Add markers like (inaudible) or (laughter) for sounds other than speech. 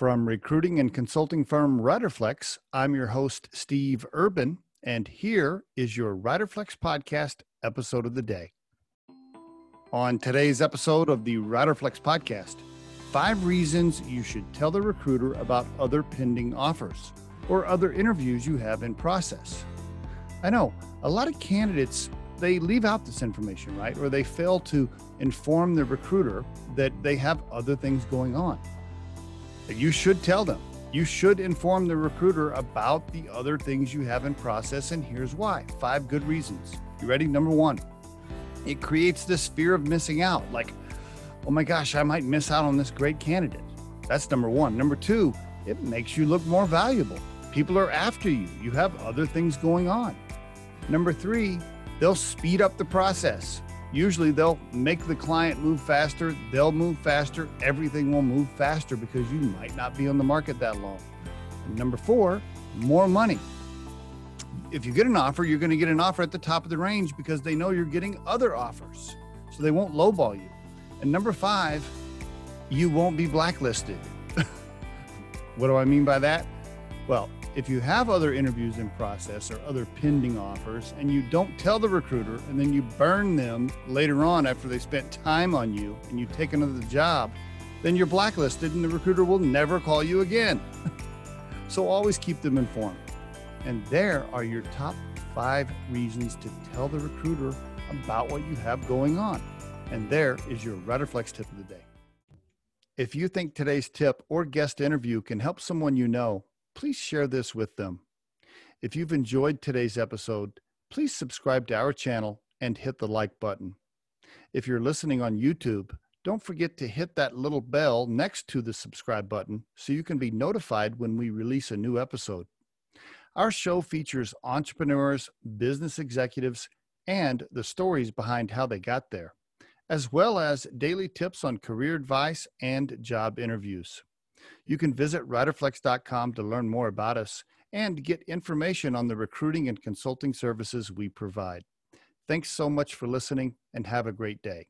From recruiting and consulting firm Riderflex, I'm your host, Steve Urban, and here is your Riderflex podcast episode of the day. On today's episode of the Riderflex podcast, five reasons you should tell the recruiter about other pending offers or other interviews you have in process. I know a lot of candidates they leave out this information, right? Or they fail to inform the recruiter that they have other things going on. You should tell them. You should inform the recruiter about the other things you have in process, and here's why. Five good reasons. You ready? Number one, it creates this fear of missing out. Like, oh my gosh, I might miss out on this great candidate. That's number one. Number two, it makes you look more valuable. People are after you. You have other things going on. Number three, they'll speed up the process. Usually they'll make the client move faster, they'll move faster, everything will move faster because you might not be on the market that long. And number four, more money. If you get an offer, you're going to get an offer at the top of the range because they know you're getting other offers. So they won't lowball you. And number five, you won't be blacklisted. (laughs) what do I mean by that? Well, if you have other interviews in process or other pending offers and you don't tell the recruiter and then you burn them later on after they spent time on you and you take another job, then you're blacklisted and the recruiter will never call you again. (laughs) so always keep them informed. And there are your top five reasons to tell the recruiter about what you have going on. And there is your Riderflex tip of the day. If you think today's tip or guest interview can help someone you know, please share this with them. If you've enjoyed today's episode, please subscribe to our channel and hit the like button. If you're listening on YouTube, don't forget to hit that little bell next to the subscribe button so you can be notified when we release a new episode. Our show features entrepreneurs, business executives, and the stories behind how they got there, as well as daily tips on career advice and job interviews. You can visit riderflex.com to learn more about us and get information on the recruiting and consulting services we provide. Thanks so much for listening and have a great day.